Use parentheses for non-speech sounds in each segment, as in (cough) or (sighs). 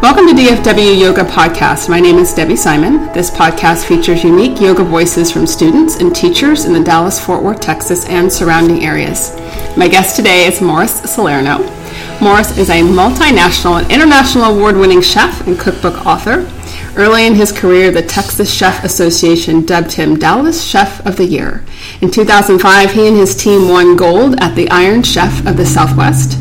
Welcome to DFW Yoga Podcast. My name is Debbie Simon. This podcast features unique yoga voices from students and teachers in the Dallas, Fort Worth, Texas, and surrounding areas. My guest today is Morris Salerno. Morris is a multinational and international award winning chef and cookbook author. Early in his career, the Texas Chef Association dubbed him Dallas Chef of the Year. In 2005, he and his team won gold at the Iron Chef of the Southwest.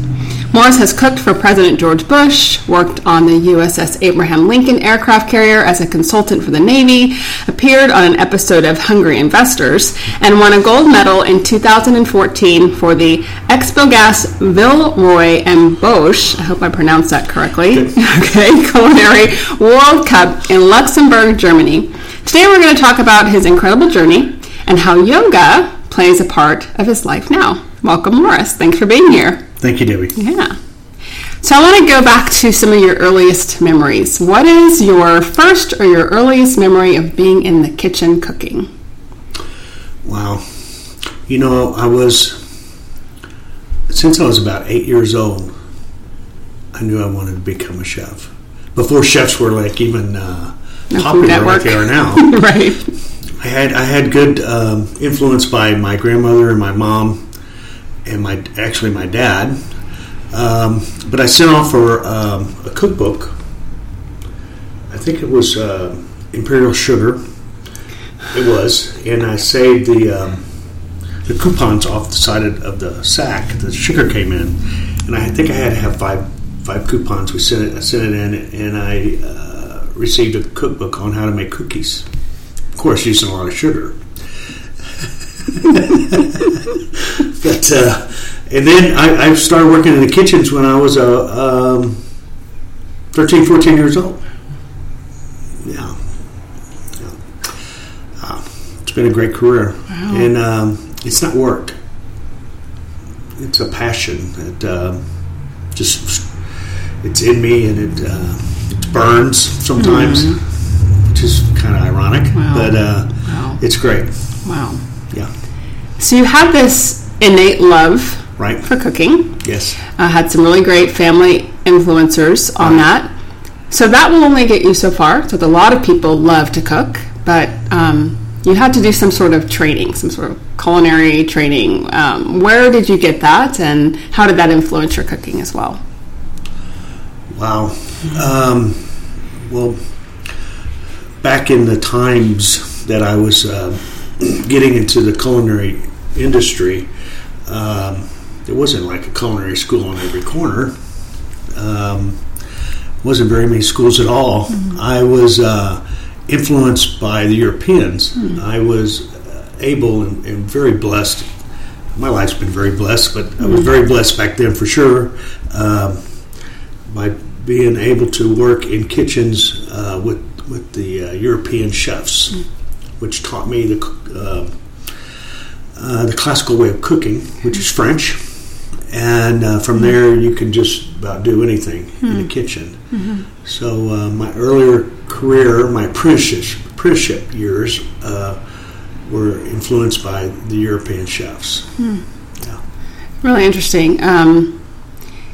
Morris has cooked for President George Bush, worked on the USS Abraham Lincoln aircraft carrier as a consultant for the Navy, appeared on an episode of Hungry Investors, and won a gold medal in 2014 for the Expelgas Villeroy and Boch, I hope I pronounced that correctly, (laughs) okay, Culinary World Cup in Luxembourg, Germany. Today we're going to talk about his incredible journey and how yoga plays a part of his life now. Welcome, Morris. Thanks for being here. Thank you, Debbie. Yeah. So I want to go back to some of your earliest memories. What is your first or your earliest memory of being in the kitchen cooking? Wow. You know, I was, since I was about eight years old, I knew I wanted to become a chef. Before chefs were like even uh, popular like they are now. (laughs) right. I had I had good um, influence by my grandmother and my mom, and my actually my dad. Um, but I sent off for um, a cookbook. I think it was uh, Imperial Sugar. It was, and I saved the um, the coupons off the side of, the sack. The sugar came in, and I think I had to have five five coupons. We sent it. I sent it in, and I uh, received a cookbook on how to make cookies. Of course, using a lot of sugar. (laughs) but uh, and then I, I started working in the kitchens when I was uh, um, 13, 14 years old. Yeah. yeah. Uh, it's been a great career. And um, it's not work. It's a passion. It uh, just it's in me and it uh, it burns sometimes, which is kind of ironic. Wow. But uh, Wow. it's great. Wow. Yeah. So you have this innate love Right. for cooking. Yes. Uh, had some really great family influencers on that. So that will only get you so far. So a lot of people love to cook, but um, you had to do some sort of training, some sort of culinary training. Um, where did you get that, and how did that influence your cooking as well? Wow. Um, well, back in the times that I was uh, getting into the culinary industry, um, there wasn't like a culinary school on every corner. Um, wasn't very many schools at all. I was uh, influenced by the Europeans. I was uh, able and, and very blessed. My life's been very blessed, but I was very blessed back then for sure. Um, by being able to work in kitchens uh, with with the uh, European chefs, which taught me the uh, uh, the classical way of cooking, which is French, and uh, from there you can just about do anything in the kitchen. So uh, my earlier career, my apprenticeship, apprenticeship years, uh, were influenced by the European chefs. Yeah. Really interesting. Um,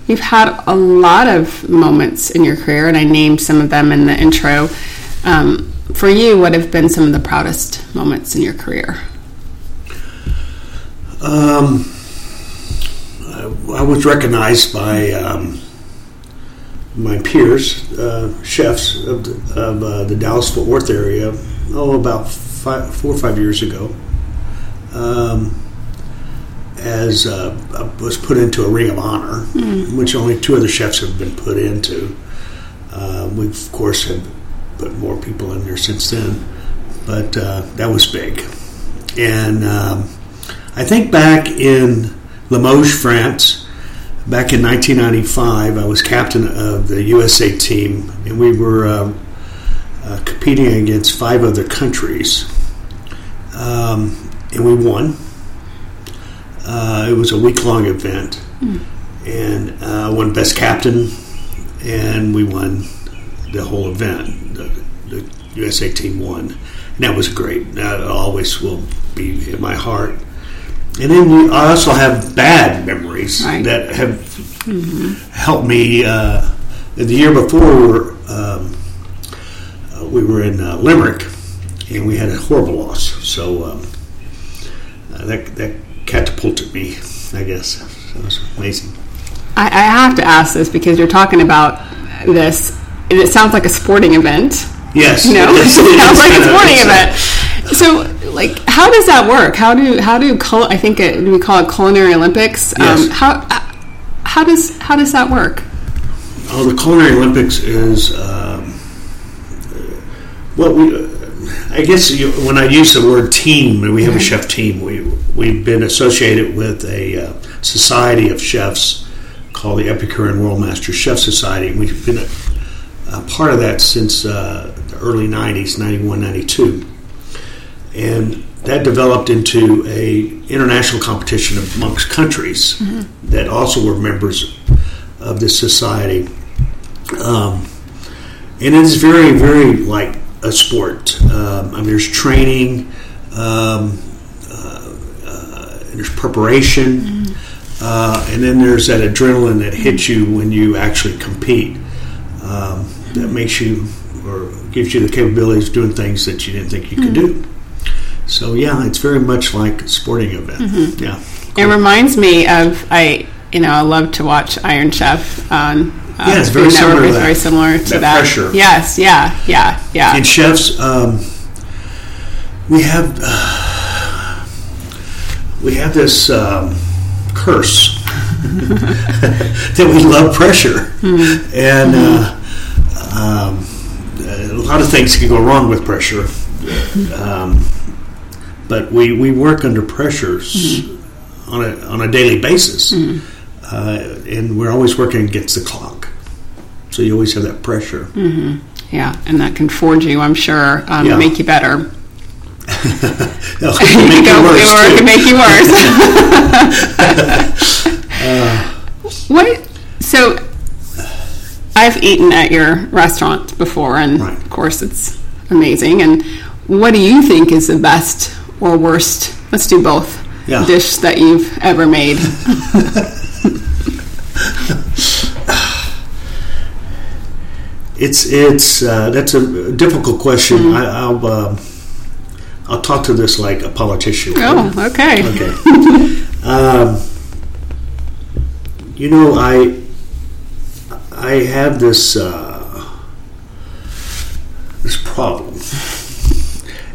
you've had a lot of moments in your career, and I named some of them in the intro. Um, for you, what have been some of the proudest moments in your career? Um, I, I was recognized by um, my peers, uh, chefs of the, of, uh, the Dallas Fort Worth area, oh, about five, four or five years ago, um, as uh, I was put into a Ring of Honor, which only two other chefs have been put into. Uh, we, of course, have put more people in there since then, but uh, that was big. And um, I think back in Limoges, France, back in 1995, I was captain of the USA team, and we were uh, uh, competing against five other countries, um, and we won. Uh, it was a week long event, and uh, I won best captain, and we won the whole event. The, USA team won, and that was great. That always will be in my heart. And then I also have bad memories Right. that have helped me. Uh, the year before, we were um, we were in uh, Limerick, and we had a horrible loss. So um, uh, that that catapulted me, I guess. So it was amazing. I, I have to ask this because you're talking about this, and it sounds like a sporting event. Yes, You know, it it is- it sounds like a kinda- sporting it's a- event. So, like, how does that work? How do how do cul- I think it, we call it culinary Olympics? Yes. Um, how how does how does that work? Oh, the Culinary Olympics is um, well, we. I guess you, when I use the word team, we have a chef team. We we've been associated with a uh, society of chefs called the Epicurean World Master Chef Society. and We've been a, a part of that since uh, early '90s, '91, '92, and that developed into a international competition amongst countries that also were members of this society. Um, and it's very, very like a sport. Um, I mean, there's training, um, uh, uh, there's preparation, uh, and then there's that adrenaline that hits you when you actually compete. Um, that makes you gives you the capabilities of doing things that you didn't think you could do. So yeah, it's very much like a sporting event. Yeah. It reminds me of I you know I love to watch Iron Chef on. Um, Yeah, it's very Food Network. similar to that. very similar to That that. pressure. Yes, yeah, yeah, yeah. And chefs, um, we have uh, we have this um, curse (laughs) that we love pressure, and uh, um, a lot of things can go wrong with pressure. Um, but we, we work under pressures on a on a daily basis, uh, and we're always working against the clock. So you always have that pressure. Yeah, and that can forge you, I'm sure, um, Yeah. make you better. No, (laughs) (laughs) it make it worse, or it can make you worse. (laughs) what? I've eaten at your restaurant before, and Right. of course, it's amazing. And what do you think is the best or worst? Let's do both. Yeah. Dish that you've ever made. (laughs) It's it's uh, that's a difficult question. Mm-hmm. I, I'll uh, I'll talk to this like a politician. oh, okay. Okay. (laughs) um, you know, I I have this uh, this problem,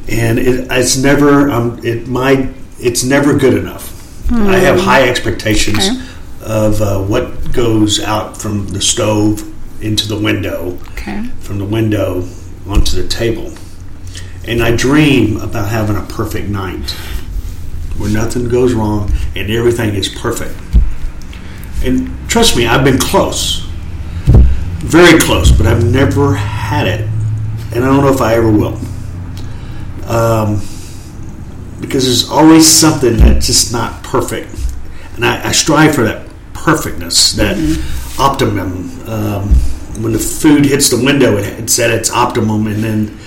and it, it's never um, it my it's never good enough. I have high expectations Okay. of uh, what goes out from the stove into the window Okay. from the window onto the table. And I dream about having a perfect night where nothing goes wrong and everything is perfect. And trust me, I've been close. Very close, but I've never had it. And I don't know if I ever will. Um, because there's always something that's just not perfect. And I, I strive for that perfectness, that optimum. Um, when the food hits the window, it, it's at its optimum, and then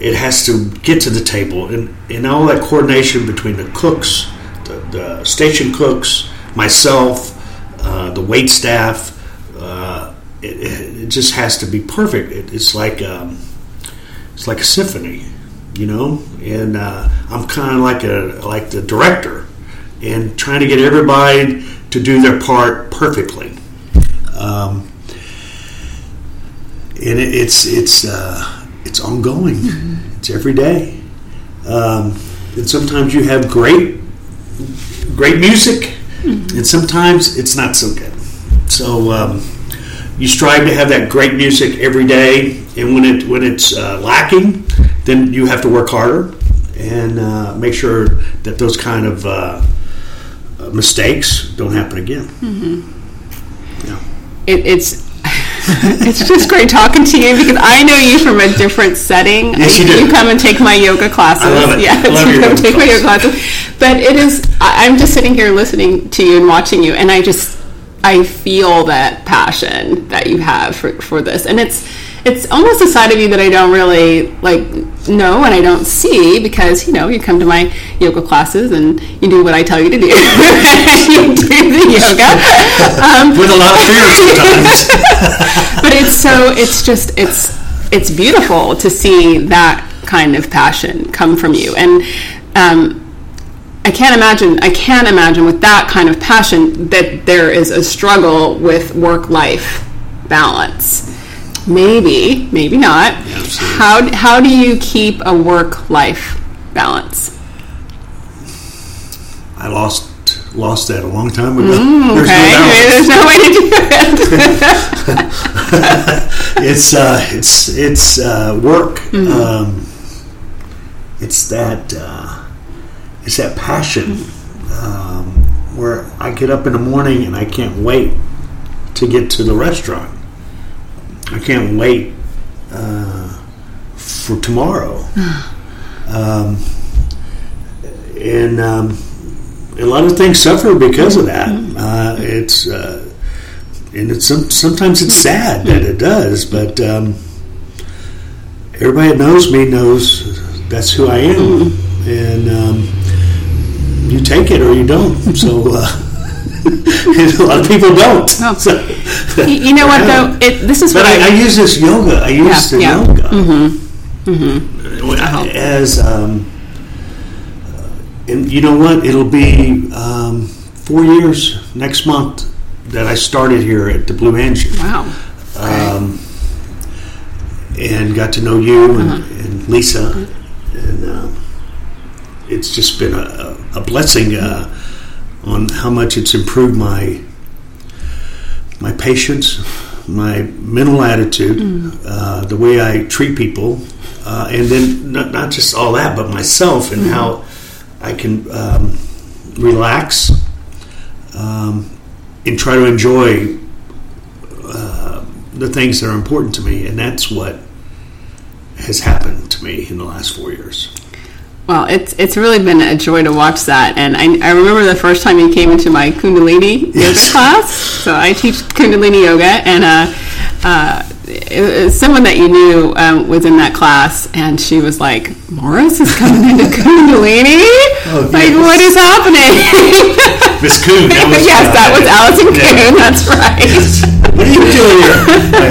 it has to get to the table. And, and all that coordination between the cooks, the, the station cooks, myself, uh, the wait staff, it, it, just has to be perfect. It, it's like um, it's like a symphony, you know. And uh, I'm kind of like a like the director, and trying to get everybody to do their part perfectly. Um, and it, it's it's uh, it's ongoing. It's every day. Um, and sometimes you have great great music, and sometimes it's not so good. So um, you strive to have that great music every day, and when it when it's uh, lacking, then you have to work harder and uh, make sure that those kind of uh, mistakes don't happen again. Yeah. it, it's (laughs) it's just great talking to you because I know you from a different setting. Yes, you do. come and take my yoga classes. I love it. Yes, I love you come take my yoga classes. But it is. I'm just sitting here listening to you and watching you, and I just I feel that passion that you have for, for this, and it's it's almost a side of you that I don't really like know and I don't see because you know you come to my yoga classes and you do what I tell you to do. (laughs) you do the yoga, Um, With a lot of fear sometimes. (laughs) but it's so it's just it's it's beautiful to see that kind of passion come from you and um, I can't imagine I can't imagine with that kind of passion that there is a struggle with work life balance maybe maybe not absolutely. how how do you keep a work life balance I lost lost that a long time ago. Mm, okay There's no balance. (laughs) there's no way to do it (laughs) it's uh, it's it's uh, work. Mm-hmm. Um, it's that uh, it's that passion um, where I get up in the morning and I can't wait to get to the restaurant. I can't wait uh, for tomorrow. (sighs) um, and um, a lot of things suffer because of that. Uh, it's uh, and it's some, sometimes it's sad that it does, but um, everybody that knows me knows that's who I am, and um, you take it or you don't. So. Uh, (laughs) a lot of people don't. Oh. So, you, know what though (laughs) it, this is but what I, I use this yoga. I use Yeah, the yeah. yoga Mm-hmm. as, um, and you know what? It'll be um, four years next month that I started here at the Blue Engine, wow um, and got to know you and, Uh-huh. and Lisa, um, it's just been a, a blessing uh, on how much it's improved my my patience, my mental attitude, uh, the way I treat people, uh, and then not, not just all that, but myself and how I can um, relax um, and try to enjoy uh, the things that are important to me, and that's what has happened to me in the last four years. Well, it's it's really been a joy to watch that, and I, I remember the first time you came into my Kundalini Yes. yoga class. So I teach Kundalini yoga, and uh, uh, it, someone that you knew um, was in that class, and she was like, "Morris is coming into (laughs) Kundalini. Oh, like, yes. what is happening?" (laughs) Miss Kuhn, that was (laughs) yes, that was Allison Yeah. Kuhn. That's right. What are you doing here? Oh,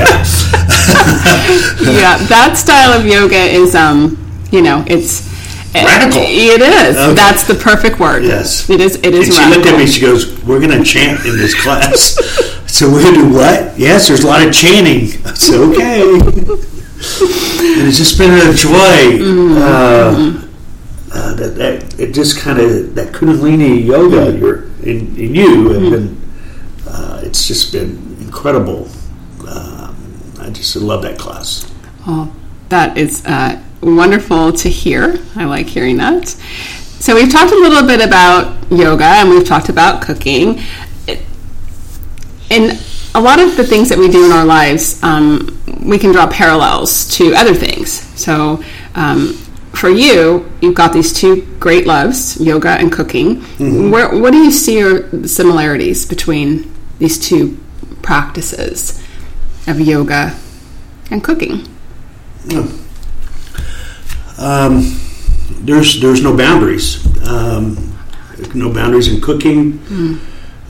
yeah. yeah, that style of yoga is, um, you know, it's Radical. It is. Okay. That's the perfect word. Yes. it is. It is. And she radical. looked at me. She goes, "We're going to chant in this class." (laughs) so we're going to do what? Yes, there's a lot of chanting. I said, "Okay." (laughs) and it's just been a joy. Mm-hmm. Uh, uh, that, that it just kind of that Kundalini yoga you're in, in you have Mm-hmm. been. Uh, it's just been incredible. Um, I just love that class. Oh, that is uh, wonderful to hear. I like hearing that. So we've talked a little bit about yoga and we've talked about cooking. And a lot of the things that we do in our lives, um, we can draw parallels to other things. So um, for you, you've got these two great loves, yoga and cooking. Where, what do you see are similarities between these two practices of yoga and cooking? Um, there's there's no boundaries. Um, no boundaries in cooking.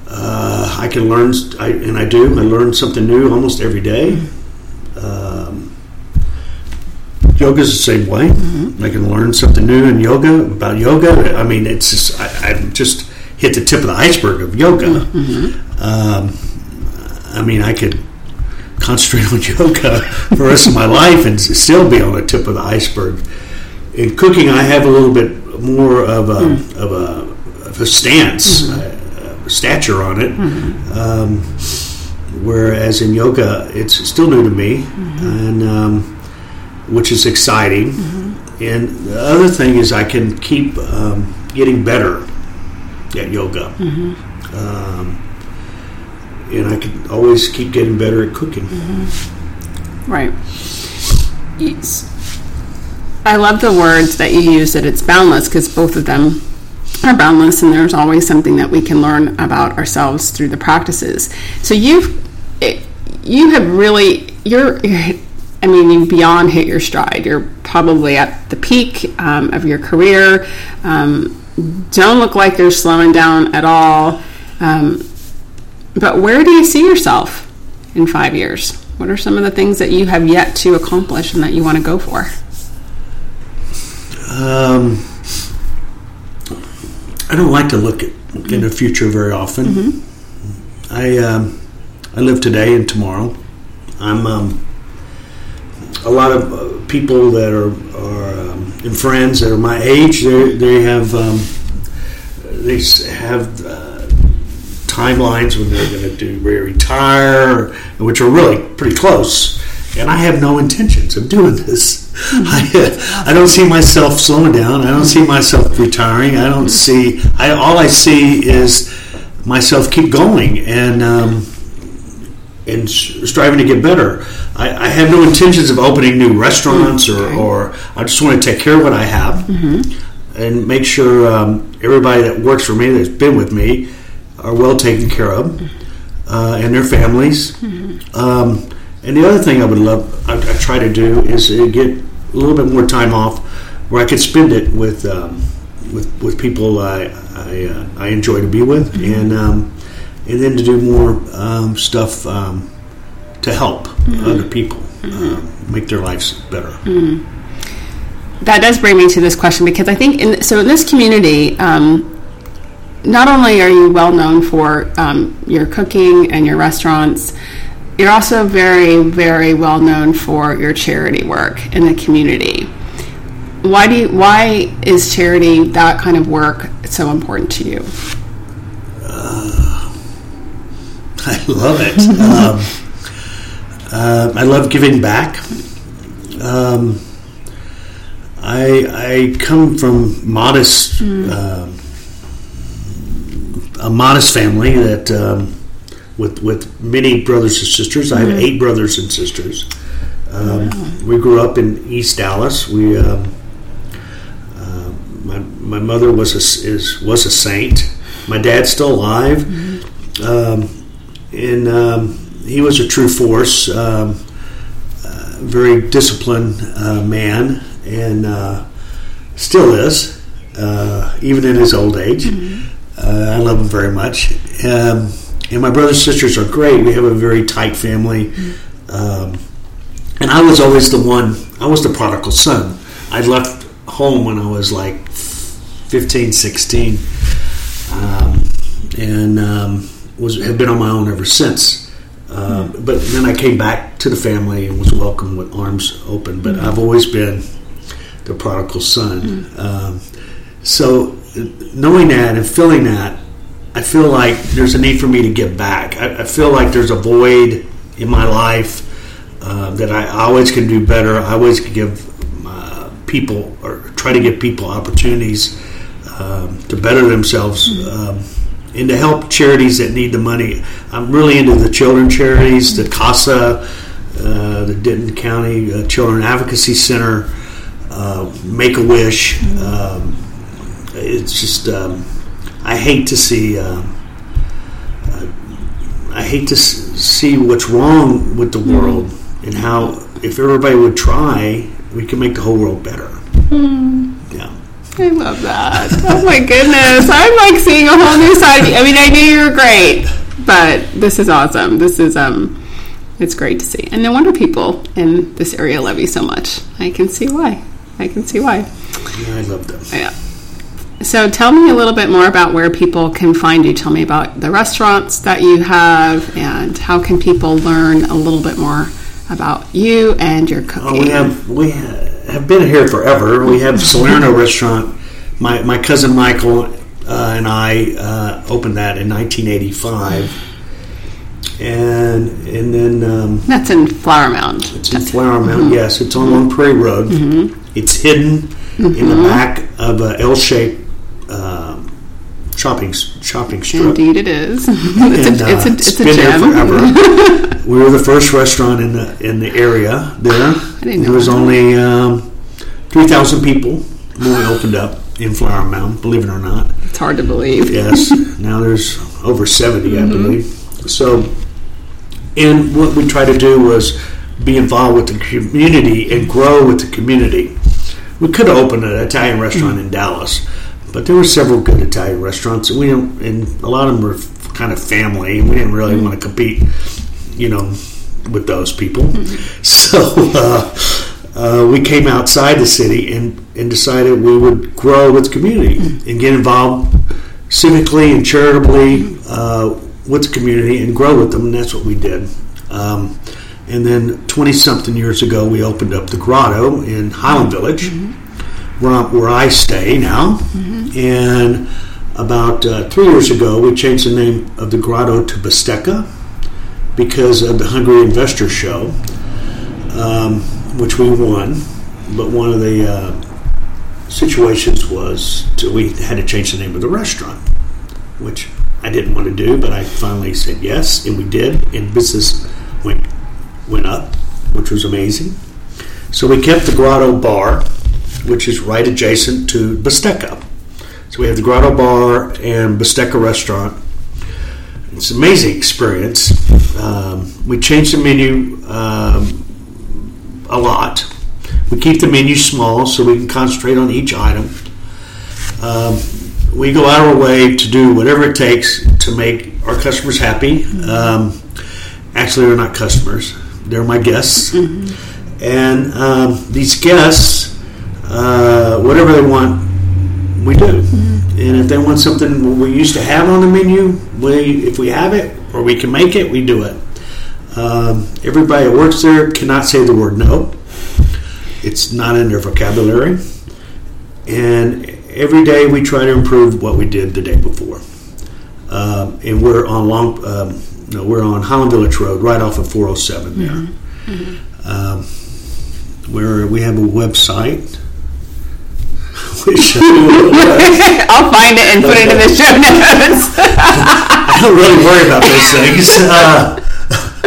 Uh, I can learn, I, and I do. I learn something new almost every day. Um, is the same way. I can learn something new in yoga about yoga. I mean, it's just I, I've just hit the tip of the iceberg of yoga. Um, I mean, I could concentrate (laughs) on yoga for the rest of my life and still be on the tip of the iceberg. In cooking, I have a little bit more of a of a, of a stance, uh, stature on it. Um, whereas in yoga, it's still new to me, and um, which is exciting. And the other thing is, I can keep um, getting better at yoga. Um, and I can always keep getting better at cooking. Right. Yes. I love the words that you use that it's boundless because both of them are boundless and there's always something that we can learn about ourselves through the practices. So you've it, you have really you're (laughs) I mean you beyond hit your stride. You're probably at the peak um, of your career. Um, don't look like you're slowing down at all. Um, But where do you see yourself in five years? What are some of the things that you have yet to accomplish and that you want to go for? Um, I don't like to look at in the future very often. Mm-hmm. I um, I live today and tomorrow. I'm um, a lot of uh, people that are, are um, and friends that are my age. They they have um, they have uh, timelines when they're going to do retire, which are really pretty close. And I have no intentions of doing this. I, I don't see myself slowing down. I don't see myself retiring. I don't see. I, all I see is myself keep going and um, and striving to get better. I, I, have no intentions of opening new restaurants or, or I just want to take care of what I have mm-hmm. and make sure um, everybody that works for me that's been with me are well taken care of uh, and their families. Mm-hmm. Um, and the other thing I would love, I, I, try to do is uh, get a little bit more time off where I could spend it with um, with, with people I I, uh, I, enjoy to be with, mm-hmm. and um, and then to do more um, stuff um, to help mm-hmm. other people mm-hmm. uh, make their lives better. Mm-hmm. That does bring me to this question because I think in, so. In this community, um, not only are you well known for um, your cooking and your restaurants you're also very, very well known for your charity work in the community. Why do you, why is charity that kind of work so important to you? Uh, (laughs) I love it. um, uh, I love giving back. Um, I I come from modest mm. uh, a modest family that. Um, with with many brothers and sisters. Mm-hmm. I have mm-hmm. eight brothers and sisters. Um, wow. We grew up in East Dallas. We um, uh, my my mother was a, is was a saint. My dad's still alive, mm-hmm. um, and um, he was a true force. Um, uh, very disciplined uh, man, and uh, still is, uh, even in his old age. Mm-hmm. Uh, I love him very much. Um, and my brothers and sisters are great. We have a very tight family. Um, and I was always the one, I was the prodigal son. I left home when I was like 15, 16, um, and um, was have been on my own ever since. Uh, but then I came back to the family and was welcomed with arms open. But mm-hmm. I've always been the prodigal son. Mm-hmm. Um, so knowing that and feeling that, I feel like there's a need for me to give back. I, I feel like there's a void in my life uh, that I always can do better. I always can give uh, people or try to give people opportunities um, to better themselves um, and to help charities that need the money. I'm really into the children charities, the CASA, uh, the Denton County uh, Children Advocacy Center, uh, Make a Wish. Um, it's just um, I hate to see. Uh, uh, I hate to see what's wrong with the mm. world and how if everybody would try, we could make the whole world better. Mm. Yeah. I love that. oh my goodness. I'm like seeing a whole new side of you. I mean, I knew you were great, but this is awesome. This is um it's great to see. And no wonder people in this area love you so much. I can see why. I can see why. Yeah, I love them. Yeah. So tell me a little bit more about where people can find you. Tell me about the restaurants that you have and how can people learn a little bit more about you and your cooking. Oh, we have we have been here forever. We have (laughs) Salerno restaurant. My my cousin Michael uh, and I uh, opened that in 1985. And and then um, that's in Flower Mound. It's in Flower Mound. Mm-hmm. Yes, it's on Long Prairie Road. Mm-hmm. It's hidden mm-hmm. in the mm-hmm. back of a L-shaped um, shopping shopping strip. Indeed, it is. (laughs) it's, and, a, it's, a, it's, it's been there forever. (laughs) we were the first restaurant in the in the area there. I didn't know there was only um, three thousand people when we opened up in Flower Mound. Believe it or not, it's hard to believe. yes, (laughs) now there's over 70 mm-hmm. I believe. So, and what we tried to do was be involved with the community and grow with the community. We could have opened an Italian restaurant mm-hmm. in Dallas but there were several good Italian restaurants. and We and a lot of them were kind of family. And we didn't really want to compete, you know, with those people. (laughs) So uh, uh, we came outside the city and, and decided we would grow with the community and get involved civically and charitably uh, with the community and grow with them, and that's what we did. Um, and then 20 something years ago, we opened up the Grotto in Highland Village, where, I- where I stay now. And about uh, three years ago, we changed the name of the Grotto to Bistecca because of the Hungry Investor Show, um, which we won. But one of the uh, situations was to, we had to change the name of the restaurant, which I didn't want to do, but I finally said yes, and we did, and business went went up, which was amazing. So we kept the Grotto Bar, which is right adjacent to Bistecca. So we have the Grotto Bar and Bistecca Restaurant. It's an amazing experience. Um, we change the menu um, a lot. We keep the menu small so we can concentrate on each item. Um, we go out of our way to do whatever it takes to make our customers happy. Um, actually, they're not customers; they're my guests, and um, these guests, uh, whatever they want, we do. And if they want something we used to have on the menu, we if we have it or we can make it, we do it. Um, everybody that works there cannot say the word no. It's not in their vocabulary. And every day we try to improve what we did the day before. Um, and we're on long, um, no, we're on Highland Village Road, right off of 407 there. Um, where we have a website. (laughs) I'll find it and put it in the show notes. (laughs) I don't really worry about those things. (laughs) Uh,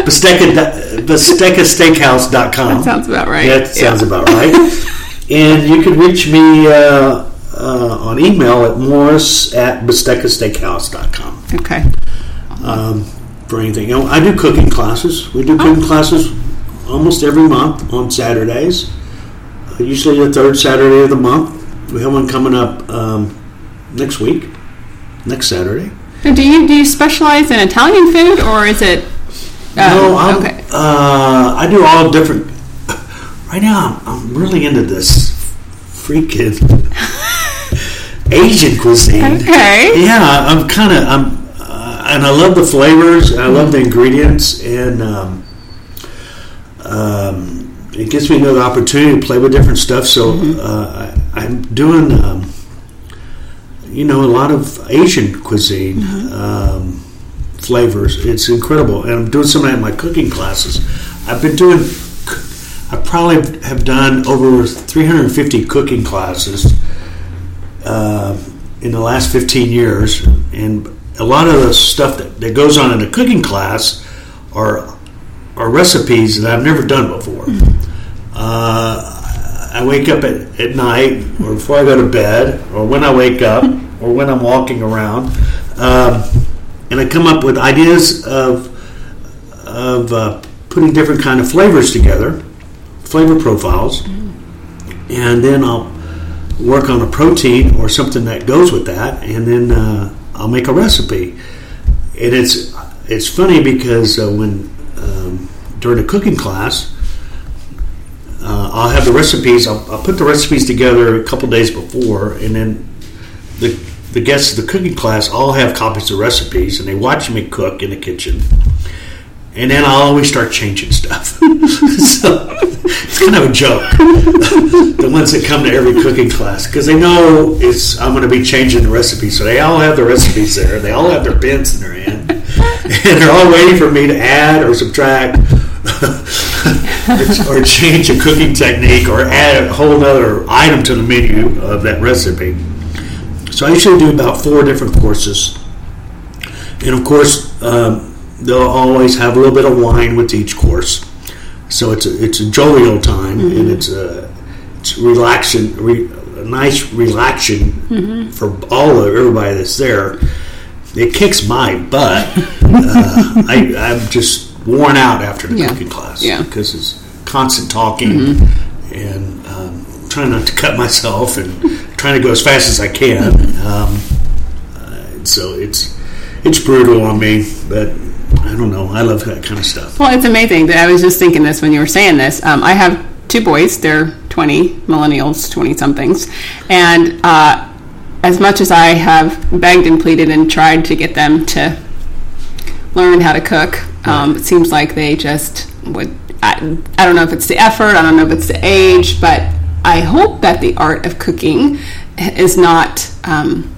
Bistecca, BisteccaSteakhouse.com. Sounds about right. That sounds Yeah. about right. And you can reach me uh, uh, on email at morris at BisteccaSteakhouse.com Okay. um, for anything. You know, I do cooking classes. We do cooking classes almost every month on Saturdays. Uh, usually the third Saturday of the month. We have one coming up um, next week, next Saturday. Now, do you do you specialize in Italian food or is it? uh, no, I'm, okay. uh, I do all different. (laughs) Right now, I'm, I'm really into this freaking (laughs) Asian cuisine. Okay. Yeah, I'm kind of I'm, uh, and I love the flavors. I love the ingredients, and um, um, it gives me another opportunity to play with different stuff. So uh, I, I'm doing, um, you know, a lot of Asian cuisine um, flavors. It's incredible, and I'm doing some of that in my cooking classes. I've been doing. I probably have done over 350 cooking classes uh, in the last 15 years, and a lot of the stuff that, that goes on in a cooking class are are recipes that I've never done before. Uh, I wake up at, at night, or before I go to bed, or when I wake up, (laughs) or when I'm walking around, um, and I come up with ideas of of uh, putting different kind of flavors together, flavor profiles, and then I'll work on a protein or something that goes with that, and then uh, I'll make a recipe. And it's it's funny because uh, when um, during a cooking class, I'll have the recipes. I'll, I'll put the recipes together a couple days before, and then the the guests of the cooking class all have copies of recipes, and they watch me cook in the kitchen. And then I'll always start changing stuff. (laughs) so it's kind of a joke. (laughs) the ones that come to every cooking class because they know it's I'm going to be changing the recipe. So they all have the recipes there. They all have their pens in their hand, (laughs) and they're all waiting for me to add or subtract or, or change a cooking technique or add a whole other item to the menu of that recipe. So I usually do about four different courses, and of course um, they'll always have a little bit of wine with each course. So it's a, it's a jovial time and it's a it's relaxing, re, a nice relaxing for all of everybody that's there. It kicks my butt. (laughs) uh, I, I'm just worn out after the Yeah. cooking class Yeah. because it's constant talking and um, trying not to (laughs) cut myself and trying to go as fast as I can. Um, uh, so it's it's brutal on me, but I don't know. I love that kind of stuff. Well, it's amazing. I was just thinking this when you were saying this. Um, I have two boys. They're 20 millennials, 20 somethings. And uh, as much as I have begged and pleaded and tried to get them to learn how to cook, um, it seems like they just would. I, I don't know if it's the effort, I don't know if it's the age, but I hope that the art of cooking is not. Um,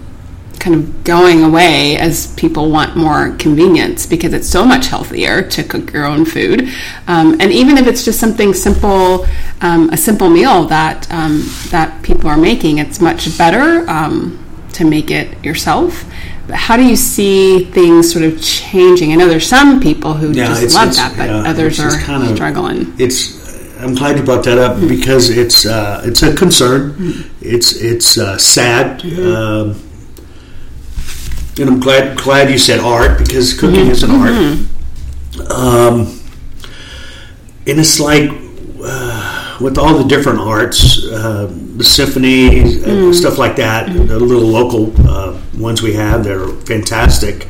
kind of going away as people want more convenience because it's so much healthier to cook your own food. Um, and even if it's just something simple, um, a simple meal that um, that people are making, it's much better um, to make it yourself. But how do you see things sort of changing? I know there's some people who Yeah, just it's- love it's- that, but yeah, others are kind of- struggling. It's. I'm glad you brought that up because it's uh, it's a concern. It's it's uh, sad. Um, and I'm glad glad you said art because cooking is an art. Um, and it's like uh, with all the different arts, uh, the symphony, uh, stuff like that, the little local uh, ones we have that are fantastic.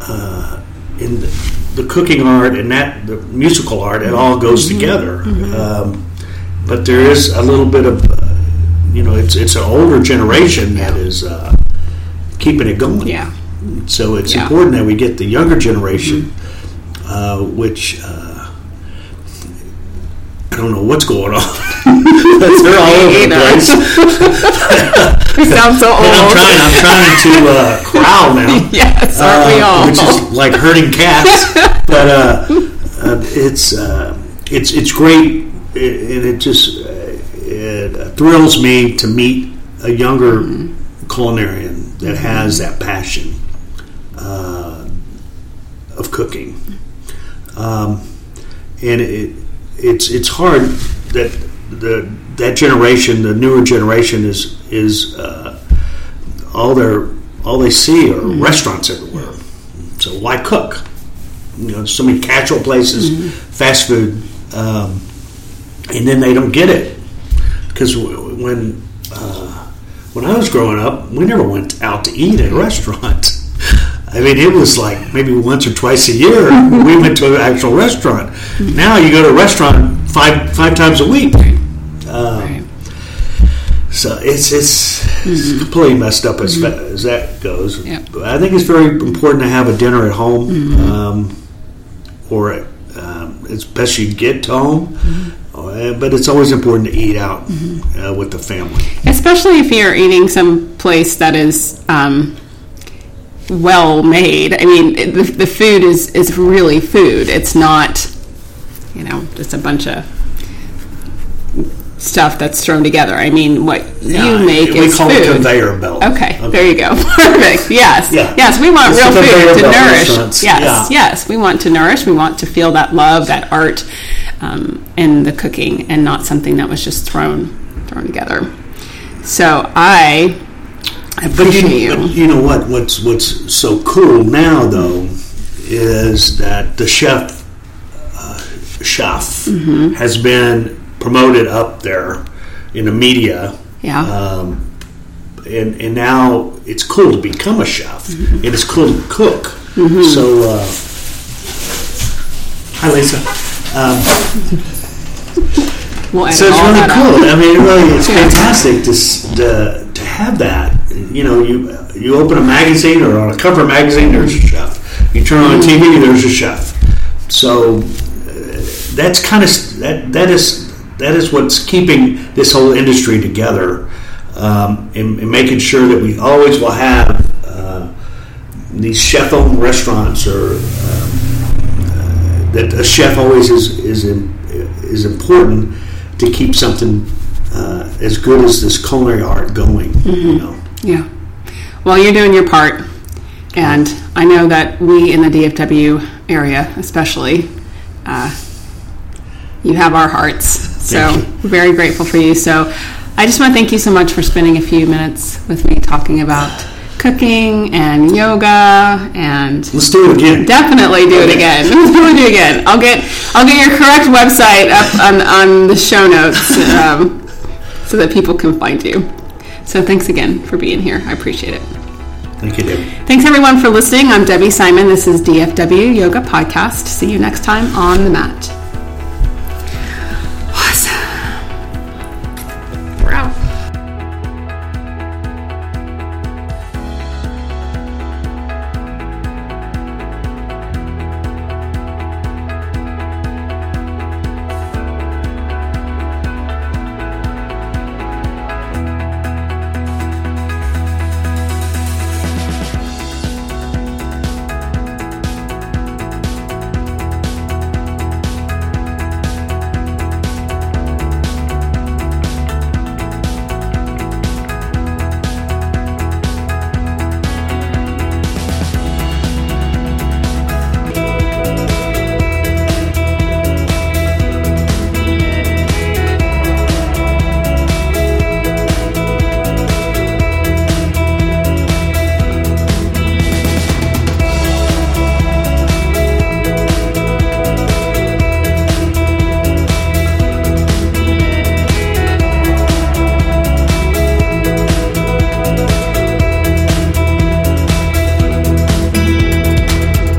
Uh, in the, the cooking art and that the musical art, it all goes together. Um, but there is a little bit of, uh, you know, it's it's an older generation that is uh, keeping it going. Yeah. So it's Yeah. important that we get the younger generation, uh, which uh, I don't know what's going on. (laughs) They're all over the place. (laughs) We sound so (laughs) And I'm trying. I'm trying to uh, corral now. yes, aren't we Uh, all? Which is like herding cats. but uh, uh, it's uh, it's it's great, and it just it thrills me to meet a younger culinarian that has that passion uh, of cooking, um, and it it's it's hard that the that generation, the newer generation, is is uh, all their all they see are restaurants everywhere. So why cook? You know, so many casual places, fast food, um, and then they don't get it because when uh, when I was growing up, we never went out to eat at a restaurant. (laughs) I mean, it was like maybe once or twice a year we went to an actual restaurant. Now you go to a restaurant five five times a week. Um, Right. so it's it's, it's completely messed up as, fa- as that goes. Yep. I think it's very important to have a dinner at home, um, or um, as best you get to home. Uh, but it's always important to eat out uh, with the family. especially if you're eating some place that is um, well made. I mean, it- the, the food is is really food. It's not, you know, just a bunch of stuff that's thrown together. I mean, what Yeah, you make is we is call food. it conveyor belt. Okay, there you go. (laughs) Perfect. Yes. Yeah. Yes, we want It's real food to nourish. Yes. Yeah. Yes, we want to nourish. We want to feel that love, that art um, in the cooking, and not something that was just thrown thrown together. So I But appreciate you, you. you know what? What's what's so cool now though is that the chef uh, chef Mm-hmm. has been promoted up there in the media. Yeah. Um, and, and now it's cool to become a chef, Mm-hmm. and it's cool to cook. So, uh, hi Lisa. We'll edit So it's really cool. I mean, it really, it's fantastic to, to to have that. You know, you you open a magazine or on a cover magazine, there's a chef. You turn on the TV, there's a chef. So uh, that's kind of that that is that is what's keeping this whole industry together, um, and, and making sure that we always will have uh, these chef-owned restaurants or um, uh, that a chef always is is is important to keep something uh, as good as this culinary art going. You know, Yeah. Well, you're doing your part. And I know that we in the DFW area, especially, uh, you have our hearts. So, we're very grateful for you. So, I just want to thank you so much for spending a few minutes with me talking about cooking and yoga and let's do it again. Definitely do it again. Definitely do it again. I'll get I'll get your correct website up on, on the show notes um, so that people can find you. So thanks again for being here. I appreciate it. Thank you, Debbie. Thanks everyone for listening. I'm Debbie Simon. This is DFW Yoga Podcast. See you next time on the mat.